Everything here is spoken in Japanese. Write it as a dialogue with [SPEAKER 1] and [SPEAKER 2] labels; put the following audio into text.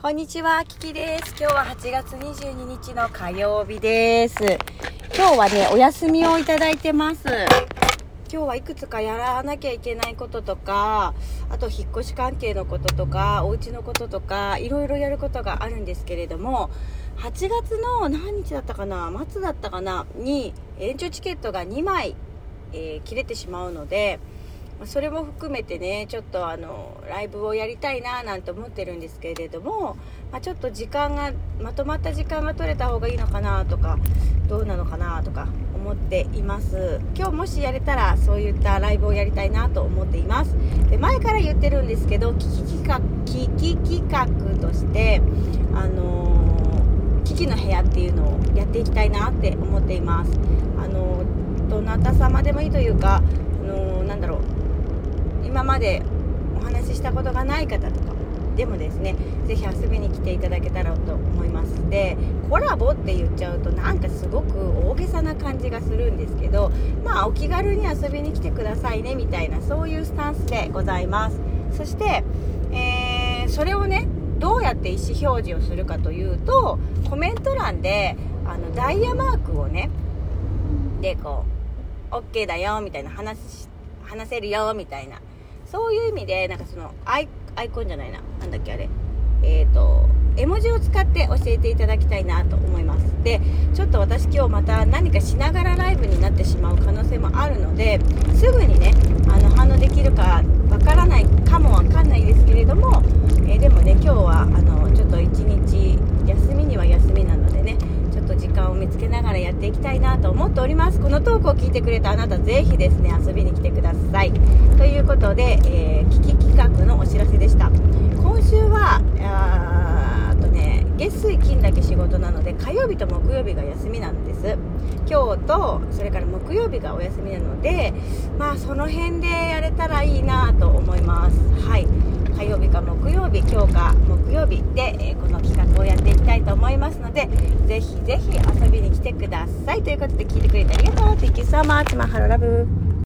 [SPEAKER 1] こんにちは、キキです。今日は8月22日の火曜日です。今日はね、お休みをいただいてます。今日はいくつかやらなきゃいけないこととか、あと引っ越し関係のこととか、お家のこととか、いろいろやることがあるんですけれども、8月の何日だったかな末だったかなに延長チケットが2枚、えー切れてしまうので、それも含めてねちょっとあのライブをやりたいななんて思ってるんですけれども、まあ、ちょっと時間がまとまった時間が取れた方がいいのかなとかどうなのかなとか思っています。今日もしやれたらそういったライブをやりたいなと思っています。で前から言ってるんですけど危機企画危機企画としてあのー危機の部屋っていうのをやっていきたいなって思っています。あのーどなた様でもいいというか、今までお話ししたことがない方とかでもですねぜひ遊びに来ていただけたらと思います。でコラボって言っちゃうとなんかすごく大げさな感じがするんですけどまあお気軽に遊びに来てくださいねみたいなそういうスタンスでございます。そして、えーそれをねどうやって意思表示をするかというとコメント欄であのダイヤマークをねでこう OK だよみたいな話話せるよみたいなそういう意味でなんかそのアイコンじゃないな。何だっけあれ。えっ、と絵文字を使って教えていただきたいなと思います。でちょっと私今日また何かしながらライブになってしまう可能性もあるのですぐにねあの反応できるかわからないかもわかんないですけれども、えーでもね今日はあのちょっと一日休みには休みなのでねちょっと時間を見つけながらやっていきたいなと思っております。このトークを聞いてくれたあなたぜひですね遊びに来てください。ということで、えー、危機企画のお知らせでした。今週はあーあとね月水金だけ仕事なので火曜日と木曜日が休みなんです。今日とそれから木曜日がお休みなのでまあその辺でやれたらいいなと思います。はい。火曜日か木曜日今日か木曜日で、えーこの企画をやっていきたいと思いますのでぜひぜひください。ということで聞いてくれてありがとう。Thank you so much マハロラブ。